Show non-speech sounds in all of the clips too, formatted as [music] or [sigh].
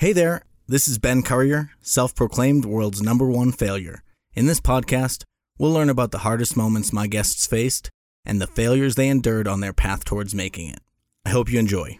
Hey there, this is Ben Currier, self proclaimed world's number one failure. In this podcast, we'll learn about the hardest moments my guests faced and the failures they endured on their path towards making it. I hope you enjoy.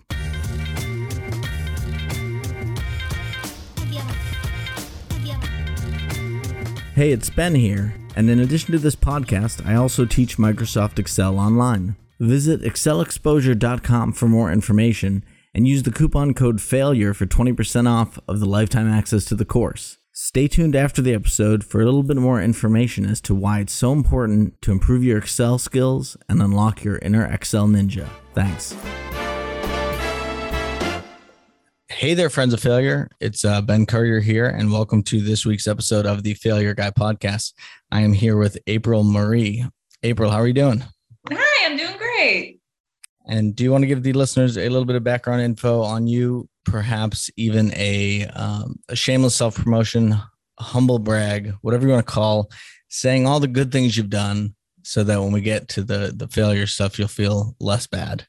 Hey, it's Ben here, and in addition to this podcast, I also teach Microsoft Excel online. Visit excelexposure.com for more information and use the coupon code FAILURE for 20% off of the lifetime access to the course. Stay tuned after the episode for a little bit more information as to why it's so important to improve your Excel skills and unlock your inner Excel ninja. Thanks. Hey there, friends of failure. It's uh, Ben Currier here, and welcome to this week's episode of the Failure Guy podcast. I am here with April Marie. April, how are you doing? Hi, I'm doing great. And do you want to give the listeners a little bit of background info on you, perhaps even a, um, a shameless self promotion, humble brag, whatever you want to call, saying all the good things you've done, so that when we get to the the failure stuff, you'll feel less bad.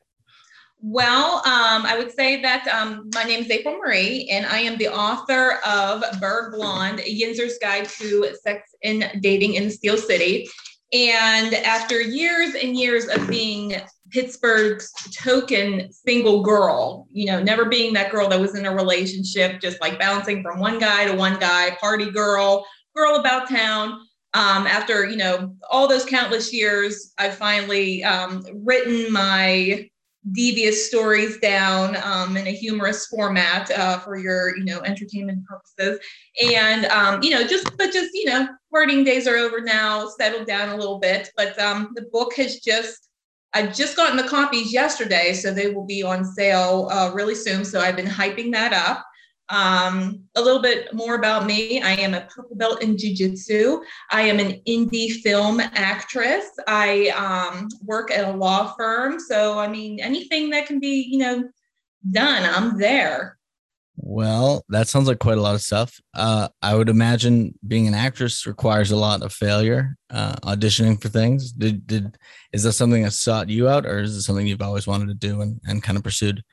Well, um, I would say that um, my name is April Marie, and I am the author of Burgh Blonde, Yinzer's Guide to Sex and Dating in Steel City. And after years and years of being Pittsburgh's token single girl, you know, never being that girl that was in a relationship, just like bouncing from one guy to one guy, party girl, girl about town. Um, after, you know, all those countless years, I've finally um, written my devious stories down um, in a humorous format uh, for your you know entertainment purposes and um, you know just but just you know writing days are over now settled down a little bit but um, the book has just i've just gotten the copies yesterday so they will be on sale uh, really soon so i've been hyping that up um, a little bit more about me. I am a purple belt in jiu-jitsu. I am an indie film actress. I um, work at a law firm. So, I mean, anything that can be, you know, done, I'm there. Well, that sounds like quite a lot of stuff. Uh, I would imagine being an actress requires a lot of failure, uh, auditioning for things. Did did is that something that sought you out, or is it something you've always wanted to do and, and kind of pursued?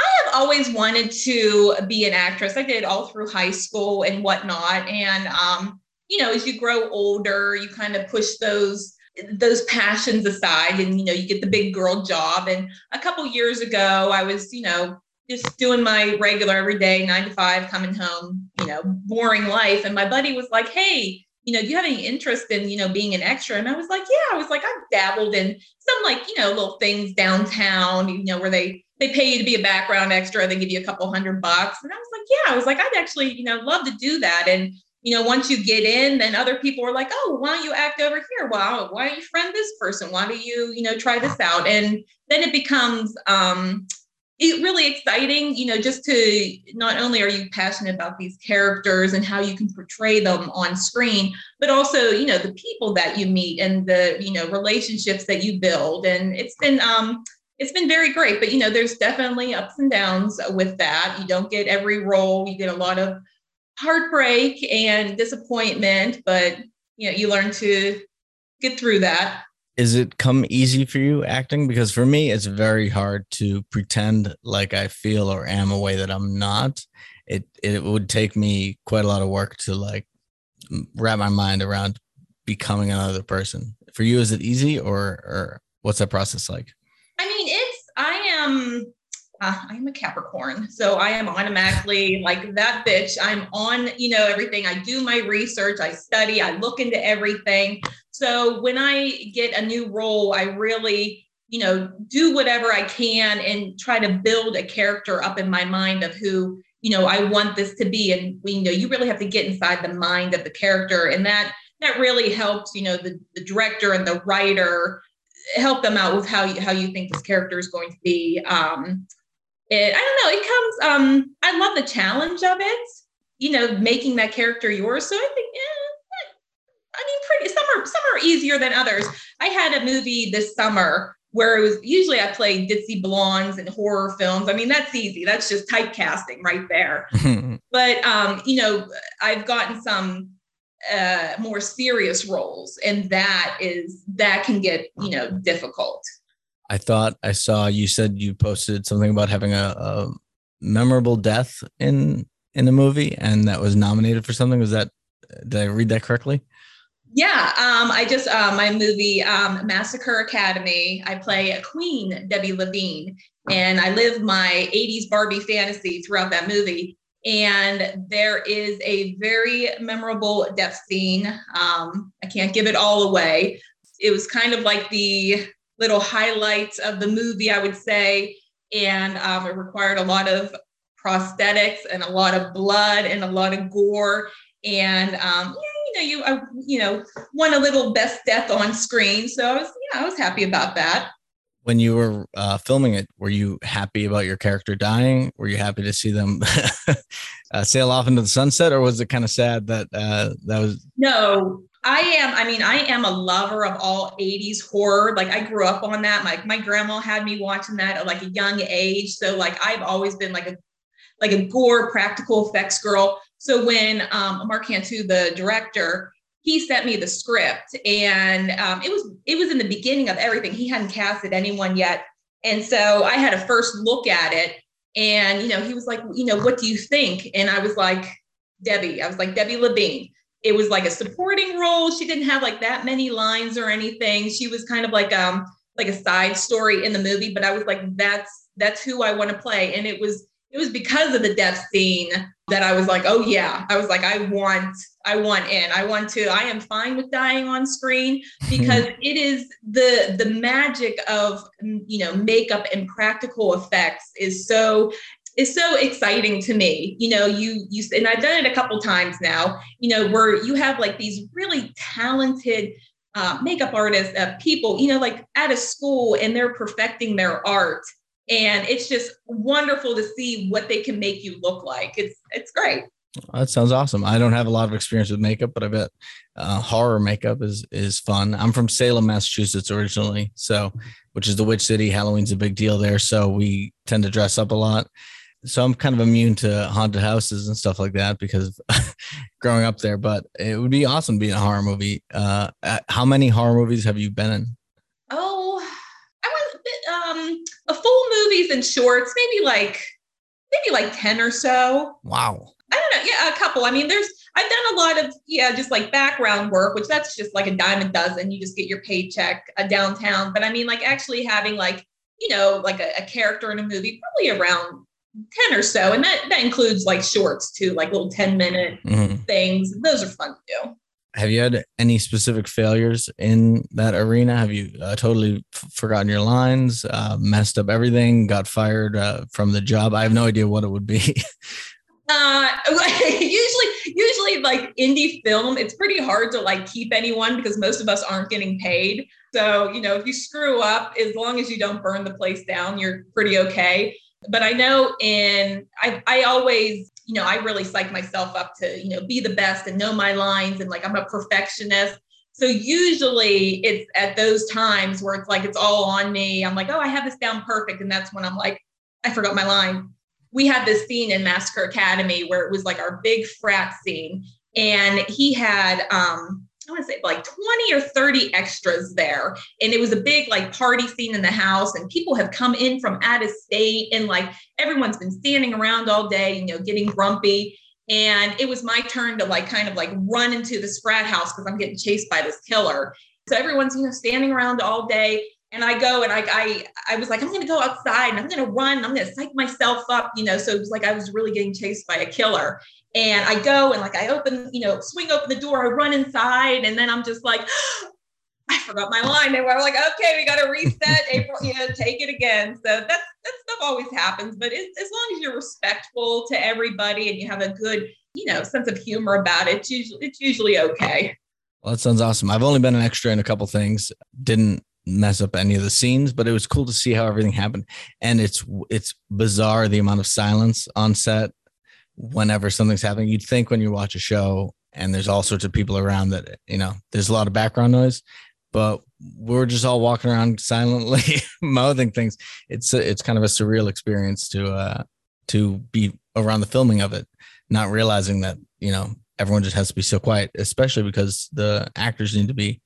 I have always wanted to be an actress. I did all through high school and whatnot. And um, you know, as you grow older, you kind of push those those passions aside and you know you get the big girl job and a couple years ago i was you know just doing my regular everyday nine to five coming home you know boring life and my buddy was like hey you know do you have any interest in you know being an extra and i was like yeah i was like i've dabbled in some like you know little things downtown you know where they they pay you to be a background extra. They give you a couple hundred bucks. And I was like, yeah, I was like, I'd actually, you know, love to do that. And, you know, once you get in, then other people were like, oh, why don't you act over here? Wow, why don't you friend this person? Why don't you, you know, try this out? And then it becomes um it really exciting, you know, just to not only are you passionate about these characters and how you can portray them on screen, but also, you know, the people that you meet and the, you know, relationships that you build. And it's been um it's been very great. But you know there's definitely ups and downs with that. You don't get every role. You get a lot of heartbreak and disappointment but you know you learn to get through that is it come easy for you acting? Because for me it's very hard to pretend like i feel or am a way that i'm not. It it would take me quite a lot of work to like wrap my mind around becoming another person. For you is it easy or or what's that process like? I mean, it's I am uh, I am a Capricorn, so I am automatically like that bitch. I'm on, you know, everything. I do my research, I study, I look into everything. So when I get a new role, I really, you know, do whatever I can and try to build a character up in my mind of who, you know, I want this to be. And you know, you really have to get inside the mind of the character, and that that really helps, you know, the the director and the writer help them out with how you how you think this character is going to be. Um, it, I don't know. It comes. Um, I love the challenge of it. You know, making that character yours. So I think, yeah, I mean, pretty. Some are some are easier than others. I had a movie this summer where it was usually I play ditzy blondes in horror films. I mean, that's easy. That's just typecasting right there. [laughs] but um, you know, I've gotten some uh, more serious roles, and that is that can get you know difficult. I thought I saw you said you posted something about having a, a memorable death in in a movie and that was nominated for something. Was that did I read that correctly? Yeah, um, I just uh, my movie um, Massacre Academy. I play a queen, Debbie Levine, and I live my '80s Barbie fantasy throughout that movie. And there is a very memorable death scene. Um, I can't give it all away. It was kind of like the little highlights of the movie, I would say. And um, it required a lot of prosthetics and a lot of blood and a lot of gore. And um, yeah, you know, you I, you know won a little best death on screen, so I was yeah, I was happy about that when you were uh, filming it, were you happy about your character dying? Were you happy to see them [laughs] uh, sail off into the sunset, or was it kind of sad that uh, that was? No, I am. I mean, I am a lover of all '80s horror. Like I grew up on that. Like my grandma had me watching that at like a young age. So like I've always been like a like a gore practical effects girl. So when um, Mark Cantu, the director, he sent me the script and um, it was it was in the beginning of everything he hadn't casted anyone yet and so i had a first look at it and you know he was like you know what do you think and i was like debbie i was like debbie levine it was like a supporting role she didn't have like that many lines or anything she was kind of like um like a side story in the movie but i was like that's that's who i want to play and it was it was because of the death scene that I was like, oh yeah, I was like, I want, I want in. I want to. I am fine with dying on screen because it is the the magic of you know makeup and practical effects is so is so exciting to me. You know, you you and I've done it a couple times now. You know, where you have like these really talented uh, makeup artists, uh, people, you know, like at a school and they're perfecting their art and it's just wonderful to see what they can make you look like. It's it's great. That sounds awesome. I don't have a lot of experience with makeup, but I bet uh, horror makeup is is fun. I'm from Salem, Massachusetts originally, so which is the witch city. Halloween's a big deal there, so we tend to dress up a lot. So I'm kind of immune to haunted houses and stuff like that because [laughs] growing up there. But it would be awesome being a horror movie. Uh, uh, how many horror movies have you been in? Oh, I was um a full movies and shorts, maybe like maybe like 10 or so. Wow. I don't know. Yeah, a couple. I mean, there's I've done a lot of yeah, just like background work, which that's just like a dime a dozen. You just get your paycheck uh, downtown. But I mean, like actually having like you know like a, a character in a movie, probably around 10 or so and that that includes like shorts too like little 10 minute mm-hmm. things those are fun to do have you had any specific failures in that arena? Have you uh, totally f- forgotten your lines, uh, messed up everything, got fired uh, from the job? I have no idea what it would be. [laughs] uh [laughs] usually usually like indie film it's pretty hard to like keep anyone because most of us aren't getting paid so you know if you screw up as long as you don't burn the place down you're pretty okay but i know in i i always you know, I really psych myself up to, you know, be the best and know my lines and like I'm a perfectionist. So usually it's at those times where it's like it's all on me. I'm like, oh, I have this down perfect. And that's when I'm like, I forgot my line. We had this scene in Massacre Academy where it was like our big frat scene. And he had um I want to say like 20 or 30 extras there. And it was a big like party scene in the house. And people have come in from out of state and like everyone's been standing around all day, you know, getting grumpy. And it was my turn to like kind of like run into the frat house because I'm getting chased by this killer. So everyone's, you know, standing around all day. And I go and I, I, I was like, I'm to go outside and I'm to run. I'm to psych myself up, you know. So it was like I was really getting chased by a killer. And I go and like I open, you know, swing open the door, I run inside, and then I'm just like, [gasps] I forgot my line. And we're like, okay, we got to reset [laughs] April, you know, take it again. So that's that stuff always happens, but it, as long as you're respectful to everybody and you have a good, you know, sense of humor about it, it's usually it's usually okay. Well, that sounds awesome. I've only been an extra in a couple things. Didn't mess up any of the scenes, but it was cool to see how everything happened. And it's it's bizarre the amount of silence on set whenever something's happening. You'd think when you watch a show and there's all sorts of people around that, you know, there's a lot of background noise, but we're just all walking around [laughs] silently mouthing things. It's a, it's kind of a surreal experience to uh to be around the filming of it, not realizing that, you know, everyone just has to be so quiet, especially because the actors need to be,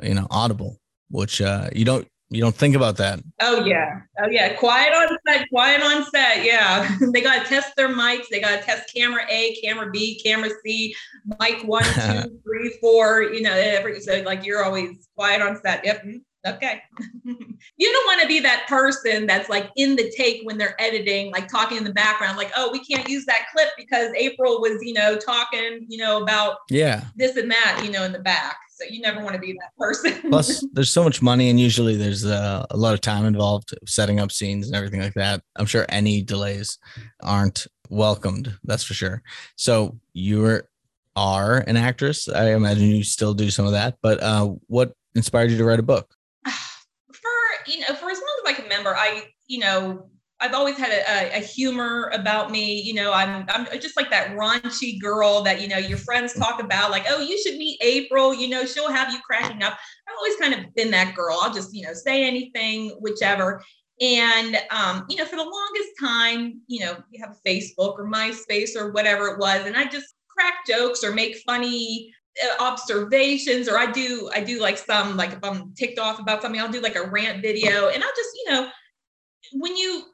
you know, audible, which uh you don't you don't think about that. Oh yeah. Oh yeah. Quiet on set, quiet on set. Yeah. [laughs] they gotta test their mics, they gotta test camera A, camera B, camera C, mic one, [laughs] two, three, four, you know, every so like you're always quiet on set. Yep. Mm, okay. [laughs] you don't want to be that person that's like in the take when they're editing, like talking in the background, like, oh, we can't use that clip because April was, you know, talking, you know, about yeah this and that, you know, in the back. So you never want to be that person. [laughs] Plus, there's so much money, and usually there's uh, a lot of time involved setting up scenes and everything like that. I'm sure any delays aren't welcomed. That's for sure. So you are an actress. I imagine you still do some of that. But uh, what inspired you to write a book? [sighs] For you know, for as long as I can remember, I you know I've always had a, a, humor about me. You know, I'm I'm just like that raunchy girl that you know your friends talk about, like, oh, you should meet April. You know, she'll have you cracking up. I've always kind of been that girl. I'll just you know say anything, whichever. And um, you know, for the longest time, you know, you have Facebook or MySpace or whatever it was, and I just crack jokes or make funny uh, observations or i do i do like some like if i'm ticked off about something i'll do like a rant video and i'll just you know when you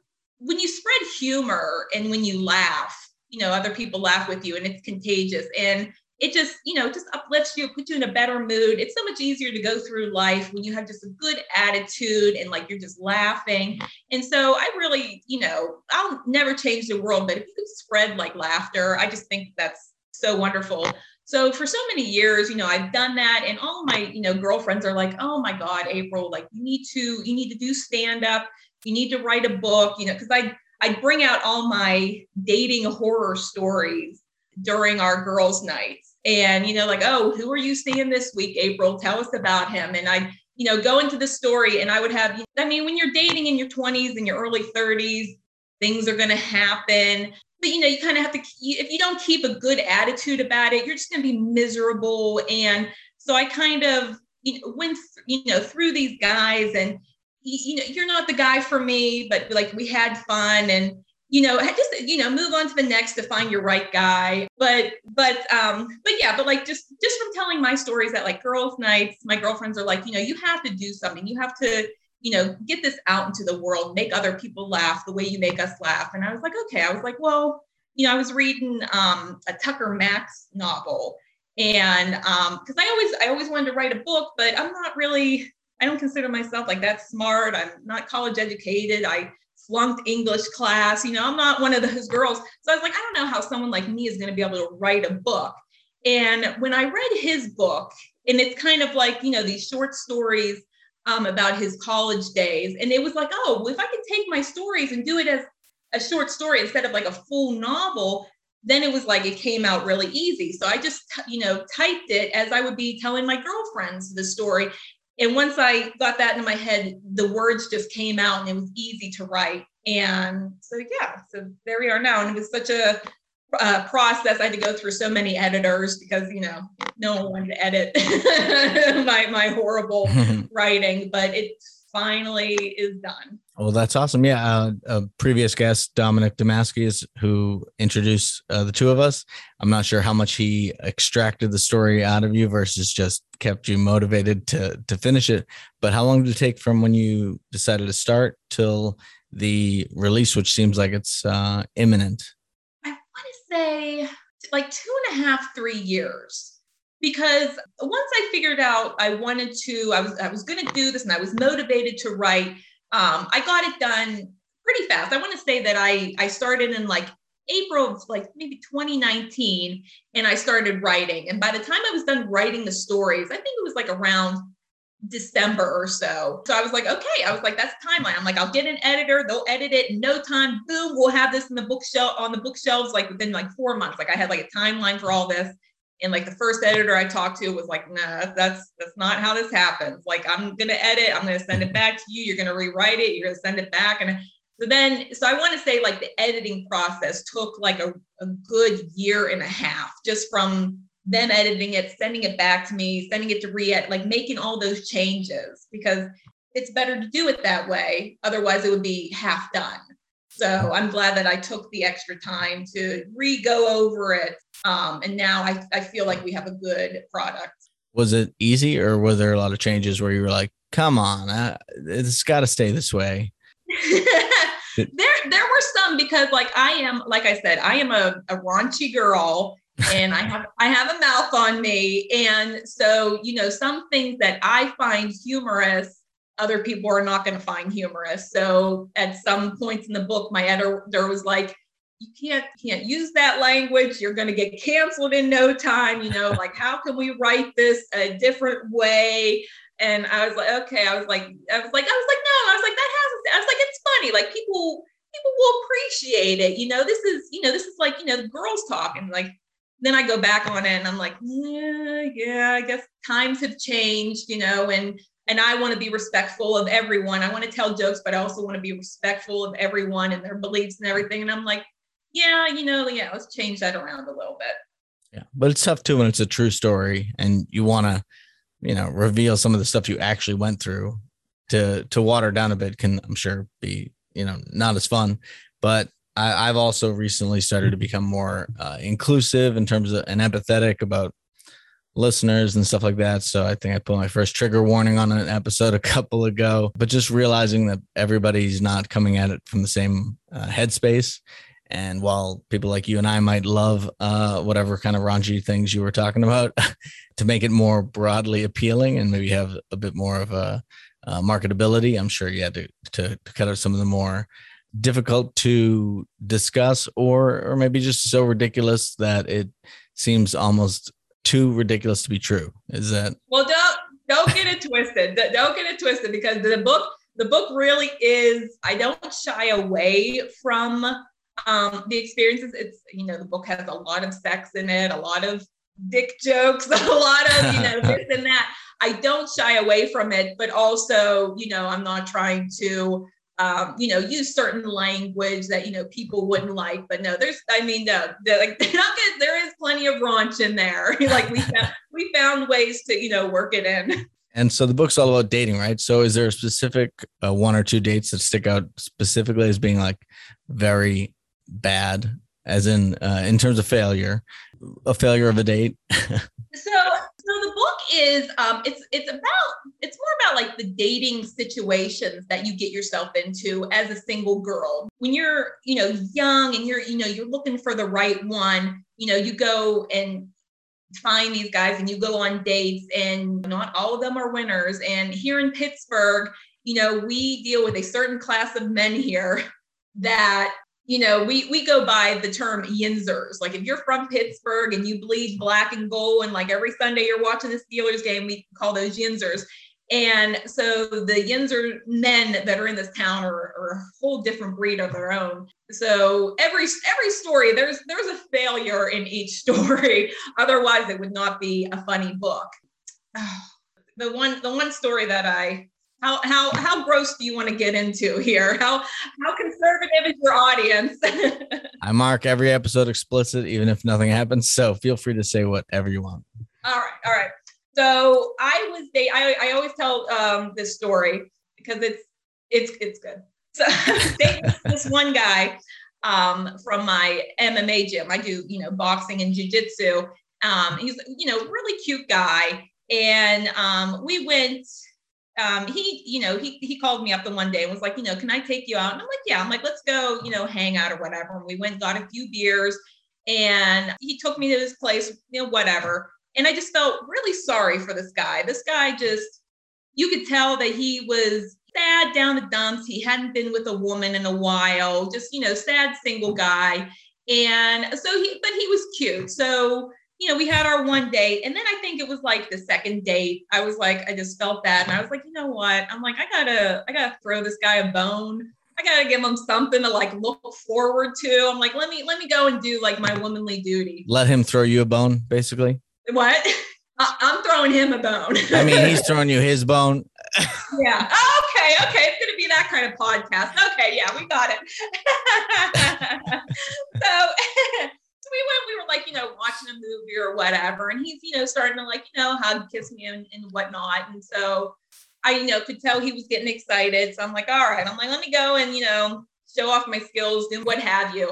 when you spread humor and when you laugh, you know, other people laugh with you and it's contagious. And it just, you know, just uplifts you, puts you in a better mood. It's so much easier to go through life when you have just a good attitude and like you're just laughing. And so I really, you know, I'll never change the world, but if you can spread like laughter, I just think that's so wonderful. So for so many years, you know, I've done that and all my, you know, girlfriends are like, "Oh my god, April, like you need to you need to do stand up you need to write a book, you know, because I I bring out all my dating horror stories during our girls' nights. And, you know, like, oh, who are you seeing this week, April? Tell us about him. And I, you know, go into the story and I would have, I mean, when you're dating in your 20s and your early 30s, things are going to happen. But, you know, you kind of have to, if you don't keep a good attitude about it, you're just going to be miserable. And so I kind of, you know, went, you know, through these guys and, you know, you're not the guy for me, but like we had fun and you know, just you know, move on to the next to find your right guy. But but um, but yeah, but like just just from telling my stories at like girls' nights, my girlfriends are like, you know, you have to do something. You have to, you know, get this out into the world, make other people laugh the way you make us laugh. And I was like, okay. I was like, well, you know, I was reading um, a Tucker Max novel, and um, because I always I always wanted to write a book, but I'm not really I don't consider myself like that smart. I'm not college educated. I flunked English class. You know, I'm not one of those girls. So I was like, I don't know how someone like me is going to be able to write a book. And when I read his book, and it's kind of like, you know, these short stories um, about his college days. And it was like, oh, well, if I could take my stories and do it as a short story instead of like a full novel, then it was like it came out really easy. So I just, you know, typed it as I would be telling my girlfriends the story and once I got that in my head, the words just came out and it was easy to write. And so, yeah, so there we are now. And it was such a uh, process. I had to go through so many editors because, you know, no one wanted to edit [laughs] my, my horrible [laughs] writing, but it finally is done. Well, that's awesome. Yeah. Uh, a previous guest, Dominic Damaskis, who introduced uh, the two of us. I'm not sure how much he extracted the story out of you versus just kept you motivated to to finish it. But how long did it take from when you decided to start till the release, which seems like it's uh, imminent? I want to say like two and a half, three years because once I figured out I wanted to, I was I was going to do this, and I was motivated to write um, I got it done pretty fast. I want to say that I I started in like April of like maybe 2019 and I started writing. And by the time I was done writing the stories, I think it was like around December or so. So I was like, okay, I was like, that's timeline. I'm like, I'll get an editor, they'll edit it in no time. Boom, we'll have this in the bookshelf on the bookshelves like within like four months. Like I had like a timeline for all this. And like the first editor I talked to was like, nah, that's that's not how this happens. Like I'm gonna edit, I'm gonna send it back to you, you're gonna rewrite it, you're gonna send it back. And so then, so I want to say like the editing process took like a, a good year and a half just from them editing it, sending it back to me, sending it to re-ed, like making all those changes because it's better to do it that way. Otherwise, it would be half done. So I'm glad that I took the extra time to re go over it. Um, and now I, I feel like we have a good product. Was it easy or were there a lot of changes where you were like, come on, uh, it's got to stay this way. [laughs] there, there were some because, like, I am, like I said, I am a, a raunchy girl, and I have, I have a mouth on me, and so you know, some things that I find humorous, other people are not going to find humorous. So, at some points in the book, my editor was like, you can't can't use that language you're going to get canceled in no time you know like how can we write this a different way and i was like okay i was like i was like i was like no i was like that has i was like it's funny like people people will appreciate it you know this is you know this is like you know the girls talk and like then i go back on it and i'm like yeah yeah i guess times have changed you know and and I want to be respectful of everyone. I want to tell jokes, but I also want to be respectful of everyone and their beliefs and everything. And I'm like, yeah, you know, yeah, let's change that around a little bit. Yeah, but it's tough too when it's a true story and you want to, you know, reveal some of the stuff you actually went through. To to water down a bit can I'm sure be you know not as fun, but I, have also recently started to become more uh, inclusive in terms of and empathetic about listeners and stuff like that. So I think I put my first trigger warning on an episode a [laughs] couple ago, but just realizing that everybody's not coming at it from the same uh, headspace and while people like you and I might love uh, whatever kind of raunchy things you were talking about, [laughs] to make it more broadly appealing and maybe have a bit more of a uh, marketability, I'm sure you had to, to, to cut out some of the more difficult to discuss or or maybe just so ridiculous that it seems almost too ridiculous to be true. Is that? Well don't don't get it [laughs] twisted. Don't get it twisted because the book the book really is i don't shy away from um, the experiences, it's, you know, the book has a lot of sex in it, a lot of dick [laughs] jokes, a lot of, you know, this [laughs] and that. I don't shy away from it, but also, you know, I'm not trying to, um, you know, use certain language that, you know, people wouldn't like. But no, there's, I mean, no, like, [laughs] there is plenty of raunch in there. [laughs] like we found, we found ways to, you know, work it in. [laughs] And so the book's all about dating, right? So is there a specific uh, one or two dates that stick out specifically as being like very bad, as in uh, in terms of failure, a failure of a date? so, so the book is um, it's it's about it's more about like the dating situations that you get yourself into as a single girl when you're you know young and you're you know you're looking for the right one. You know, you go and find these guys and you go on dates and not all of them are winners and here in pittsburgh you know we deal with a certain class of men here [laughs] that you know, we we go by the term yinzers. Like if you're from Pittsburgh and you bleed black and gold, and like every Sunday you're watching the Steelers game, we call those yinzers. And so the Yinzer men that are in this town are, are, a whole different breed of their own. So every every story there's there's a failure in each [laughs] story. Otherwise, it would not be a funny book. [sighs] The one the one story that I how how how gross do you want to get into here? How how conservative is your audience? [laughs] I mark every episode explicit, even if nothing happens. So feel free to say whatever you want. All right, all right. So I was they I, I always tell um, this story because it's it's it's good. So [laughs] this one guy um, from my MMA gym. I do you know boxing and jujitsu. Um, he's you know really cute guy, and um, we went um, he, you know, he he called me up the one day and was like, you know, can I take you out? And I'm like, yeah. I'm like, let's go, you know, hang out or whatever. And we went, got a few beers, and he took me to his place, you know, whatever. And I just felt really sorry for this guy. This guy just, you could tell that he was sad down the dumps. He hadn't been with a woman in a while, just, you know, sad single guy. And so he, but he was cute. So you know, we had our one date. And then I think it was like the second date. I was like, I just felt that. And I was like, you know what? I'm like, I gotta, I gotta throw this guy a bone. I gotta give him something to like look forward to. I'm like, let me, let me go and do like my womanly duty. Let him throw you a bone, basically. What? [laughs] I'm throwing him a bone. I mean, he's [laughs] throwing you his bone. yeah. Oh, okay. Okay. It's gonna be that kind of podcast. Okay. Yeah, we got it. [laughs] so we went, we were like, you know, watching a movie or whatever. And he's, you know, starting to like, you know, hug, kiss me and, and whatnot. And so I, you know, could tell he was getting excited. So I'm like, all right, I'm like, let me go and, you know, show off my skills and what have you.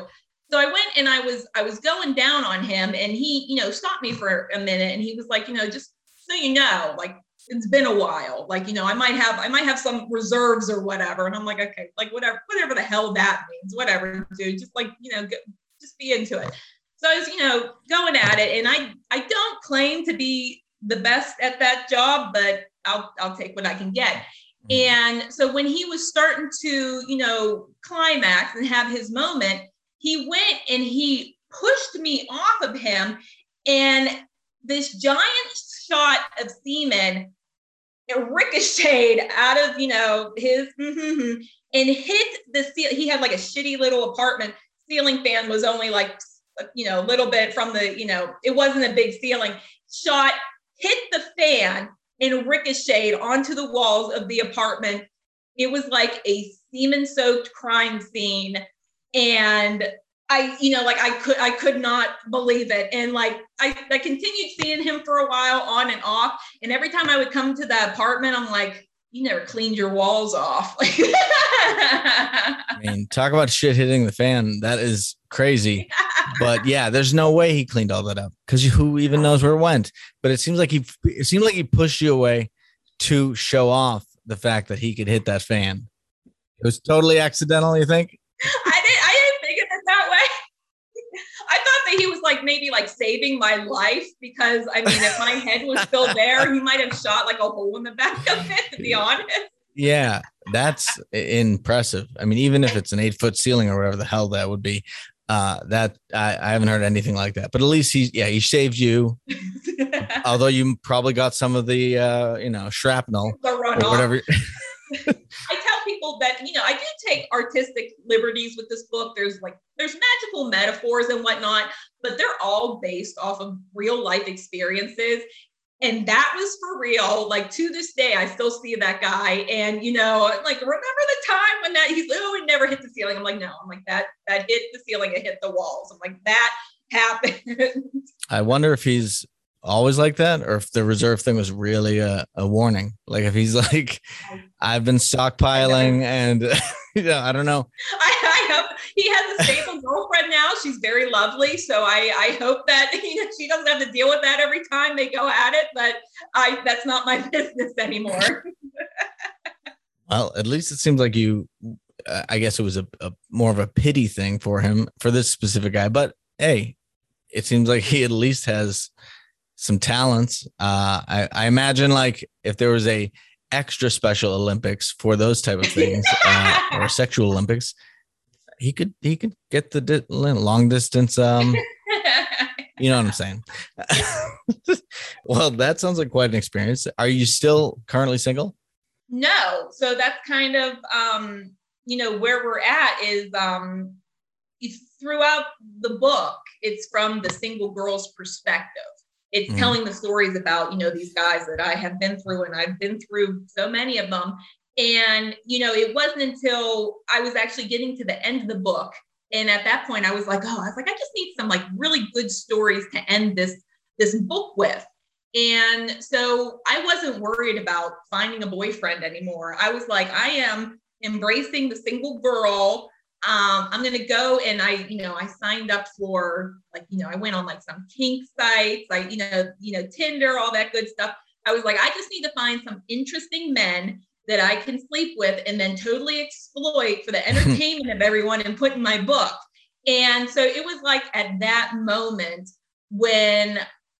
So I went and I was, I was going down on him and he, you know, stopped me for a minute and he was like, you know, just so you know, like it's been a while. Like, you know, I might have I might have some reserves or whatever. And I'm like, okay, like whatever, whatever the hell that means, whatever, dude. Just like, you know, just be into it. So I was, you know, going at it. And I I don't claim to be the best at that job, but I'll I'll take what I can get. Mm-hmm. And so when he was starting to, you know, climax and have his moment, he went and he pushed me off of him. And this giant shot of semen ricocheted out of, you know, his and hit the ceiling. He had like a shitty little apartment. Ceiling fan was only like, you know, a little bit from the, you know, it wasn't a big ceiling. Shot, hit the fan and ricocheted onto the walls of the apartment. It was like a semen soaked crime scene. And I, you know, like I could, I could not believe it. And like, I, I continued seeing him for a while on and off. And every time I would come to that apartment, I'm like, you never cleaned your walls off. [laughs] I mean, talk about shit hitting the fan. That is crazy. [laughs] But yeah, there's no way he cleaned all that up because who even knows where it went? But it seems like he, it seemed like he pushed you away to show off the fact that he could hit that fan. It was totally accidental. You think? I didn't. I didn't think of it that way. I thought that he was like maybe like saving my life because I mean, if my head was still [laughs] there, he might have shot like a hole in the back of it, to be honest. Yeah, that's impressive. I mean, even if it's an eight foot ceiling or whatever the hell that would be, uh, that I, I haven't heard anything like that. But at least he, yeah, he saved you. [laughs] Although you probably got some of the, uh, you know, shrapnel or whatever. [laughs] [laughs] I tell people that you know I do take artistic liberties with this book. There's like there's magical metaphors and whatnot, but they're all based off of real life experiences. And that was for real. Like to this day, I still see that guy. And you know, like remember the time when that he's oh, it never hit the ceiling. I'm like, no, I'm like that that hit the ceiling, it hit the walls. I'm like, that happened. [laughs] I wonder if he's always like that or if the reserve thing was really a, a warning like if he's [laughs] like i've been stockpiling and [laughs] you know i don't know I, I, hope he has a stable girlfriend now she's very lovely so i i hope that [laughs] you know she doesn't have to deal with that every time they go at it but i that's not my [laughs] business anymore well at least it seems like you i guess it was a, a more of a pity thing for him for this specific guy but hey it seems like he at least has some talents. Uh, I, I imagine like if there was a extra special Olympics for those type of things uh, or sexual Olympics, he could he could get the di- long distance. Um, [laughs] you know what I'm saying? [laughs] well, that sounds like quite an experience. Are you still currently single? No. So that's kind of um, you know where we're at is um, throughout the book. It's from the single girl's perspective it's mm. telling the stories about you know these guys that i have been through and i've been through so many of them and you know it wasn't until i was actually getting to the end of the book and at that point i was like oh i was like i just need some like really good stories to end this this book with. And so i wasn't worried about finding a boyfriend anymore. I was like i am embracing the single girl. Um, I'm gonna go and I, you know, I signed up for like, you know, I went on like some kink sites, like, you know, you know, Tinder, all that good stuff. I was like, I just need to find some interesting men that I can sleep with and then totally exploit for the [laughs] entertainment of everyone and put in my book. And so it was like at that moment when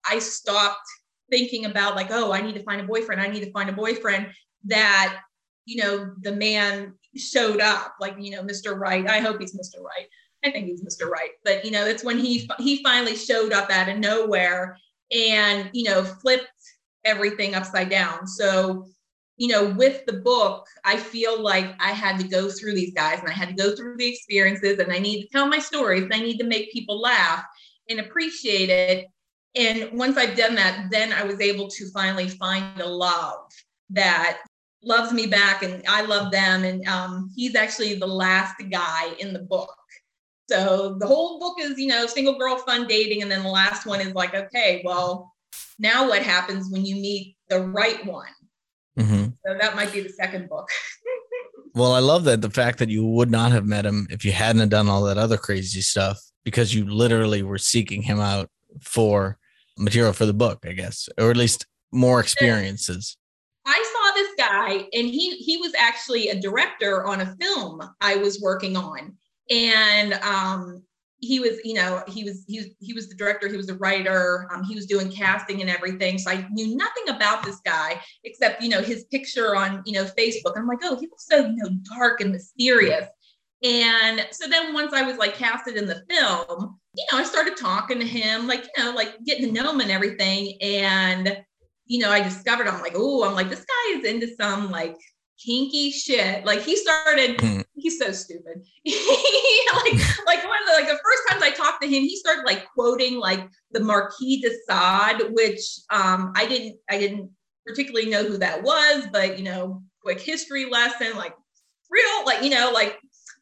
I stopped thinking about like, oh, I need to find a boyfriend. I need to find a boyfriend that, you know, the man showed up, like you know, Mr. Right. I hope he's Mr. Right. I think he's Mr. Right, But you know, that's when he he finally showed up out of nowhere and you know flipped everything upside down. So you know, with the book, I feel like I had to go through these guys and I had to go through the experiences and I need to tell my stories and I need to make people laugh and appreciate it. And once I've done that, then I was able to finally find a love that loves me back and I love them. And um, he's actually the last guy in the book. So the whole book is, you know, single girl fun dating. And then the last one is like, okay, well, now what happens when you meet the right one? So that might be the second book. [laughs] well, I love that the fact that you would not have met him if you hadn't done all that other crazy stuff because you literally were seeking him out for material for the book, I guess, or at least more experiences. I saw this guy, and he he was actually a director on a film I was working on, and um, he was, you know, he was he was he was the director, he was the writer, um, he was doing casting and everything. So I knew nothing about this guy except, you know, his picture on, you know, Facebook. I'm like, oh, he looks so, you know, dark and mysterious. And so then once I was like casted in the film, you know, I started talking to him, like, you know, like getting to know him and everything. And, you know, I discovered I'm like, oh, I'm like, this guy is into some like kinky shit. Like he started, [laughs] mm. he's so stupid. [laughs] like, like one of the like the first times I talked to him, he started like quoting like the Marquis de Sade, which um I didn't I didn't particularly know who that was, but you know, quick history lesson, like real, like you know, like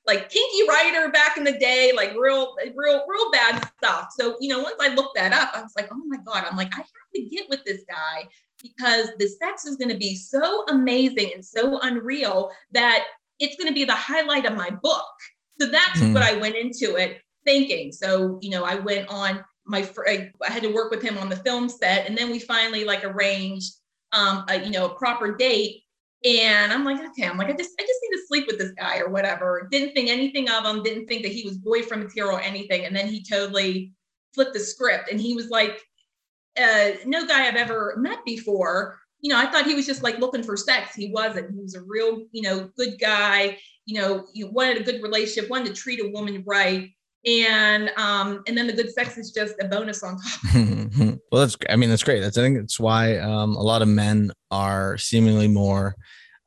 like kinky writer back in the day, like real, real, real bad stuff. So, you know, once I looked that up, I was like, oh my God, I'm like, I have to get with this guy because the sex is going to be so amazing and so unreal that it's going to be the highlight of my book. So that's mm. what I went into it thinking. So, you know, I went on my, I had to work with him on the film set and then we finally like arranged, um, a, you know, a proper date. And I'm like, okay, I'm like, I just, I just need to sleep with this guy or whatever. Didn't think anything of him. Didn't think that he was boyfriend material or anything. And then he totally flipped the script and he was like, uh, no guy I've ever met before. You know, I thought he was just like looking for sex. He wasn't. He was a real, you know, good guy. You know, you wanted a good relationship, wanted to treat a woman right, and um, and then the good sex is just a bonus on top. [laughs] well, that's. I mean, that's great. That's. I think that's why um, a lot of men are seemingly more.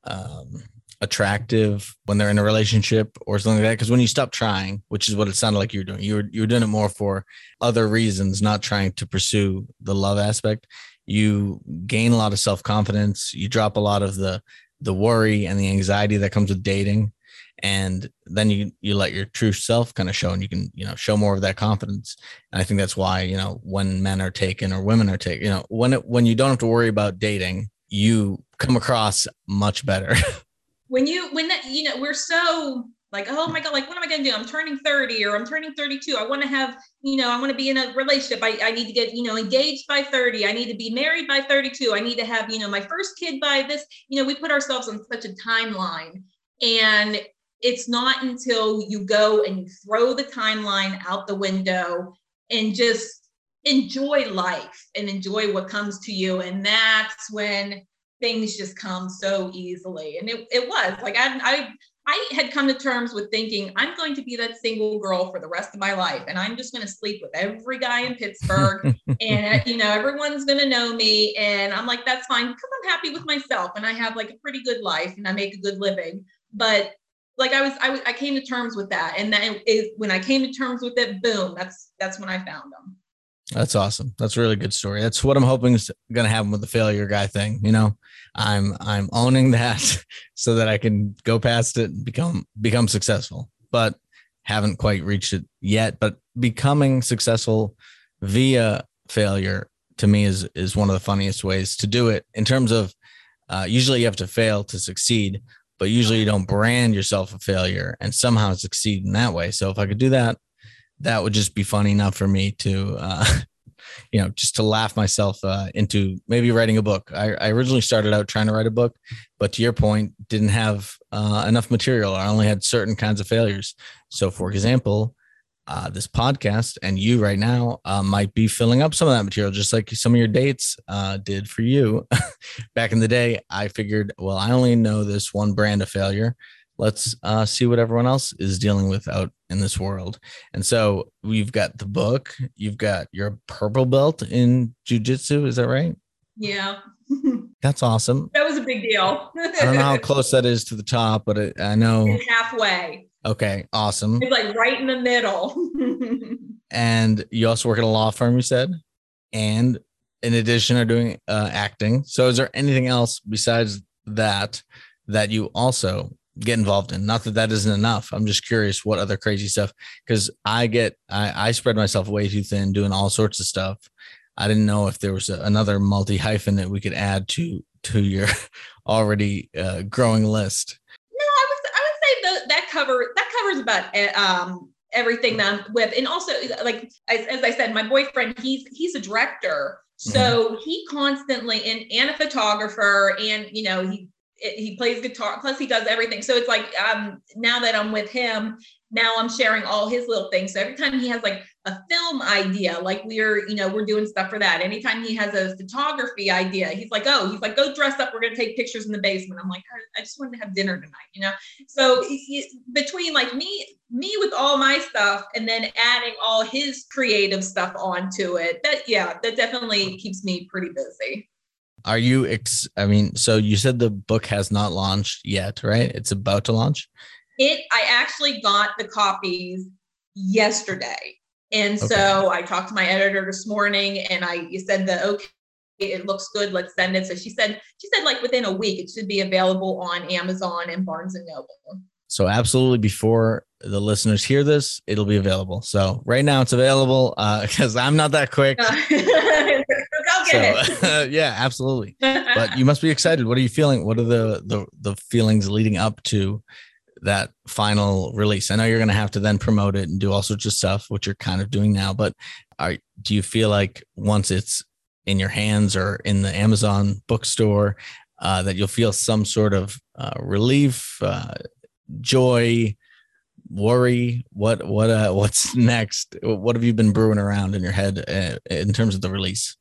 Um, attractive when they're in a relationship or something like that. Because when you stop trying, which is what it sounded like you were doing, you were you were doing it more for other reasons, not trying to pursue the love aspect. You gain a lot of self confidence. You drop a lot of the the worry and the anxiety that comes with dating, and then you you let your true self kind of show, and you can you know show more of that confidence. And I think that's why you know when men are taken or women are taken, you know when it when you don't have to worry about dating, you come across much better. [laughs] when you when that you know we're so like oh my god like what am i going to do? I'm turning 30 or i'm turning 32 i want to have you know i want to be in a relationship. I, I need to get you know engaged by 30 i need to be married by 32 i need to have you know my first kid by this you know we put ourselves on such a timeline. And it's not until you go and you throw the timeline out the window and just enjoy life and enjoy what comes to you. And that's when things just come so easily. And it, it was like I, I I had come to terms with thinking I'm going to be that single girl for the rest of my life, and I'm just going to sleep with every guy in Pittsburgh, [laughs] and uh, you know everyone's going to know me, and I'm like that's fine because I'm happy with myself, and I have like a pretty good life, and I make a good living. But like I was, I was, I came to terms with that, and then it, when I came to terms with it, boom, that's that's when I found them. That's awesome. That's a really good story. That's what I'm hoping is going to happen with the failure guy thing. You know, I'm I'm owning that [laughs] so that I can go past it and become become successful. But haven't quite reached it yet. But becoming successful via failure to me is is one of the funniest ways to do it. In terms of uh, usually you have to fail to succeed, but usually you don't brand yourself a failure and somehow succeed in that way. So if I could do that, that would just be funny enough for me to uh, [laughs] you know just to laugh myself uh, into maybe writing a book. I, I, originally started out trying to write a book but to your point didn't have uh, enough material. I only had certain kinds of failures. So for example uh, this podcast and you right now uh, might be filling up some of that material just like some of your dates uh, did for you. [laughs] Back in the day i figured well i only know this one brand of failure let's uh, see what everyone else is dealing with out in this world. And so we've got the book, you've got your purple belt in jujitsu. Is that right? Yeah. [laughs] That's awesome. That was a big deal. I don't know how [laughs] close that is to the top, but it, I know it's halfway. Okay, awesome. It's like right in the middle. [laughs] and you also work at a law firm, you said, and in addition, are doing uh, acting. So, is there anything else besides that that you also get involved in. Not that that isn't enough. I'm just curious what other crazy stuff because I get I, I spread myself way too thin doing all sorts of stuff. I didn't know if there was a, another multi hyphen that we could add to to your [laughs] already uh, growing list. No, I would I would say that that cover that covers about eh, um, everything that I'm with, and also like as, as I said, my boyfriend he's he's a director, so mm-hmm. he constantly and and a photographer, and you know he he plays guitar. Plus, he does everything. So it's like um, now that I'm with him, now I'm sharing all his little things. So every time he has like a film idea, like we're, you know, we're doing stuff for that. Anytime he has a photography idea, he's like, oh, he's like, go dress up. We're going to take pictures in the basement. I'm like, I just wanted to have dinner tonight, you know? So he, between like me, me with all my stuff and then adding all his creative stuff onto it, that, yeah, that definitely keeps me pretty busy. Are you, ex- I mean, so you said the book has not launched yet, right? It's about to launch. It, I actually got the copies yesterday. And okay. so I talked to my editor this morning and I you said the okay, it looks good. Let's send it. So she said, she said like within a week, it should be available on Amazon and Barnes and Noble. So absolutely before the listeners hear this, it'll be available. So right now it's available because uh, [laughs] I'm not that quick. [laughs] so, [laughs] uh, yeah, absolutely. [laughs] But you must be excited. What are you feeling? What are the the the feelings leading up to that final release? I know you're going to have to then promote it and do all sorts of stuff, which you're kind of doing now. But are do you feel like once it's in your hands or in the Amazon bookstore, uh, that you'll feel some sort of uh, relief, uh, joy, worry? What what uh, [laughs] what's next? What have you been brewing around in your head uh, in terms of the release?